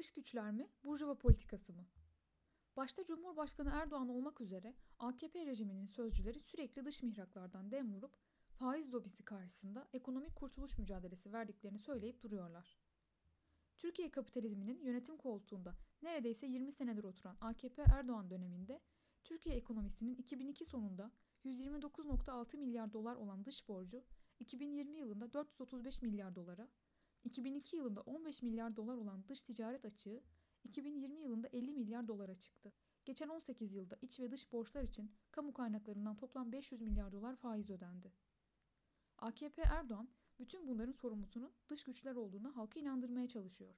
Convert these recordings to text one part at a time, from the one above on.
Dış güçler mi, burjuva politikası mı? Başta Cumhurbaşkanı Erdoğan olmak üzere AKP rejiminin sözcüleri sürekli dış mihraklardan dem vurup faiz lobisi karşısında ekonomik kurtuluş mücadelesi verdiklerini söyleyip duruyorlar. Türkiye kapitalizminin yönetim koltuğunda neredeyse 20 senedir oturan AKP Erdoğan döneminde Türkiye ekonomisinin 2002 sonunda 129.6 milyar dolar olan dış borcu 2020 yılında 435 milyar dolara, 2002 yılında 15 milyar dolar olan dış ticaret açığı 2020 yılında 50 milyar dolara çıktı. Geçen 18 yılda iç ve dış borçlar için kamu kaynaklarından toplam 500 milyar dolar faiz ödendi. AKP Erdoğan bütün bunların sorumlusunun dış güçler olduğunu halka inandırmaya çalışıyor.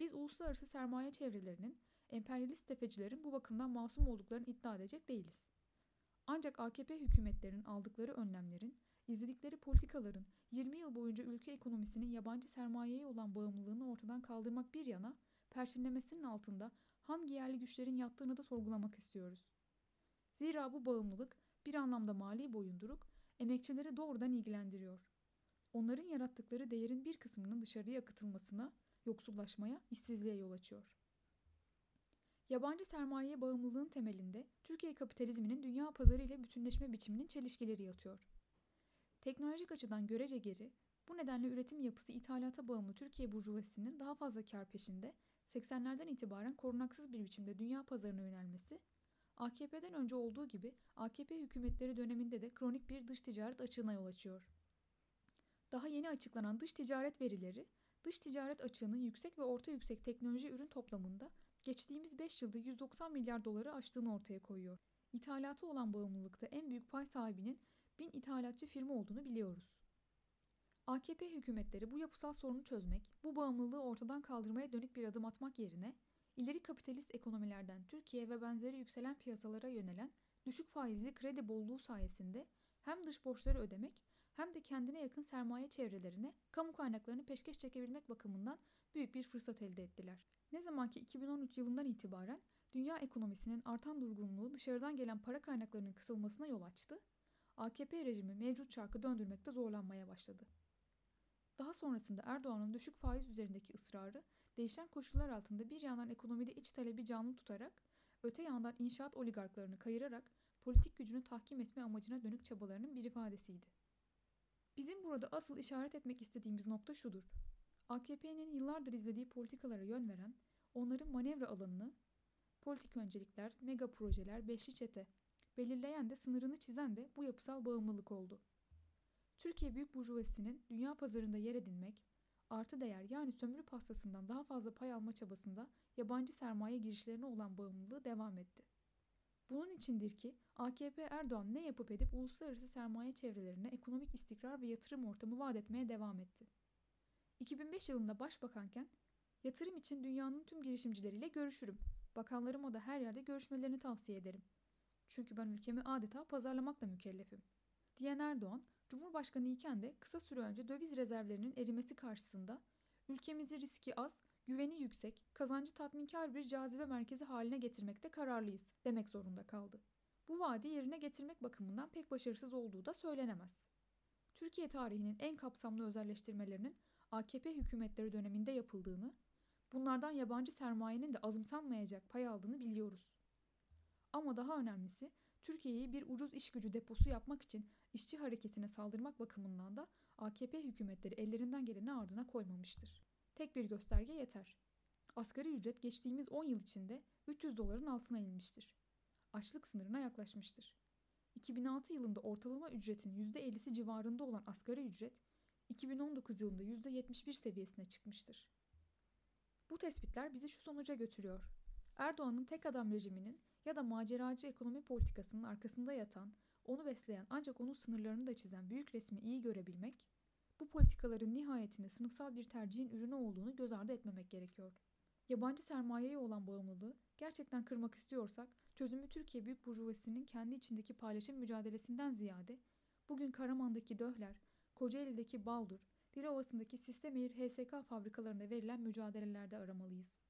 Biz uluslararası sermaye çevrelerinin, emperyalist tefecilerin bu bakımdan masum olduklarını iddia edecek değiliz. Ancak AKP hükümetlerinin aldıkları önlemlerin, izledikleri politikaların 20 yıl boyunca ülke ekonomisinin yabancı sermayeye olan bağımlılığını ortadan kaldırmak bir yana, perçinlemesinin altında hangi yerli güçlerin yattığını da sorgulamak istiyoruz. Zira bu bağımlılık bir anlamda mali boyunduruk, emekçileri doğrudan ilgilendiriyor. Onların yarattıkları değerin bir kısmının dışarıya akıtılmasına, yoksullaşmaya, işsizliğe yol açıyor. Yabancı sermayeye bağımlılığın temelinde Türkiye kapitalizminin dünya pazarı ile bütünleşme biçiminin çelişkileri yatıyor. Teknolojik açıdan görece geri, bu nedenle üretim yapısı ithalata bağımlı Türkiye burjuvasının daha fazla kar peşinde 80'lerden itibaren korunaksız bir biçimde dünya pazarına yönelmesi, AKP'den önce olduğu gibi AKP hükümetleri döneminde de kronik bir dış ticaret açığına yol açıyor. Daha yeni açıklanan dış ticaret verileri, dış ticaret açığının yüksek ve orta yüksek teknoloji ürün toplamında geçtiğimiz 5 yılda 190 milyar doları aştığını ortaya koyuyor. İthalatı olan bağımlılıkta en büyük pay sahibinin bin ithalatçı firma olduğunu biliyoruz. AKP hükümetleri bu yapısal sorunu çözmek, bu bağımlılığı ortadan kaldırmaya dönük bir adım atmak yerine ileri kapitalist ekonomilerden Türkiye ve benzeri yükselen piyasalara yönelen düşük faizli kredi bolluğu sayesinde hem dış borçları ödemek hem de kendine yakın sermaye çevrelerine kamu kaynaklarını peşkeş çekebilmek bakımından büyük bir fırsat elde ettiler. Ne zaman ki 2013 yılından itibaren dünya ekonomisinin artan durgunluğu dışarıdan gelen para kaynaklarının kısılmasına yol açtı, AKP rejimi mevcut çarkı döndürmekte zorlanmaya başladı. Daha sonrasında Erdoğan'ın düşük faiz üzerindeki ısrarı değişen koşullar altında bir yandan ekonomide iç talebi canlı tutarak, öte yandan inşaat oligarklarını kayırarak politik gücünü tahkim etme amacına dönük çabalarının bir ifadesiydi. Bizim burada asıl işaret etmek istediğimiz nokta şudur. AKP'nin yıllardır izlediği politikalara yön veren, onların manevra alanını, politik öncelikler, mega projeler, beşli çete, belirleyen de sınırını çizen de bu yapısal bağımlılık oldu. Türkiye Büyük Burjuvası'nın dünya pazarında yer edinmek, artı değer yani sömürü pastasından daha fazla pay alma çabasında yabancı sermaye girişlerine olan bağımlılığı devam etti. Bunun içindir ki AKP Erdoğan ne yapıp edip uluslararası sermaye çevrelerine ekonomik istikrar ve yatırım ortamı vaat etmeye devam etti. 2005 yılında başbakanken yatırım için dünyanın tüm girişimcileriyle görüşürüm. Bakanlarıma da her yerde görüşmelerini tavsiye ederim. Çünkü ben ülkemi adeta pazarlamakla mükellefim. Diyen Erdoğan, Cumhurbaşkanı iken de kısa süre önce döviz rezervlerinin erimesi karşısında ülkemizi riski az, güveni yüksek, kazancı tatminkar bir cazibe merkezi haline getirmekte kararlıyız demek zorunda kaldı. Bu vaadi yerine getirmek bakımından pek başarısız olduğu da söylenemez. Türkiye tarihinin en kapsamlı özelleştirmelerinin AKP hükümetleri döneminde yapıldığını, bunlardan yabancı sermayenin de azımsanmayacak pay aldığını biliyoruz. Ama daha önemlisi Türkiye'yi bir ucuz iş gücü deposu yapmak için işçi hareketine saldırmak bakımından da AKP hükümetleri ellerinden geleni ardına koymamıştır. Tek bir gösterge yeter. Asgari ücret geçtiğimiz 10 yıl içinde 300 doların altına inmiştir. Açlık sınırına yaklaşmıştır. 2006 yılında ortalama ücretin %50'si civarında olan asgari ücret 2019 yılında %71 seviyesine çıkmıştır. Bu tespitler bizi şu sonuca götürüyor. Erdoğan'ın tek adam rejiminin ya da maceracı ekonomi politikasının arkasında yatan, onu besleyen ancak onun sınırlarını da çizen büyük resmi iyi görebilmek, bu politikaların nihayetinde sınıfsal bir tercihin ürünü olduğunu göz ardı etmemek gerekiyor. Yabancı sermayeye olan bağımlılığı gerçekten kırmak istiyorsak, çözümü Türkiye Büyük Burjuvası'nın kendi içindeki paylaşım mücadelesinden ziyade, bugün Karaman'daki Döhler, Kocaeli'deki Baldur, Dilovası'ndaki Sistemir HSK fabrikalarında verilen mücadelelerde aramalıyız.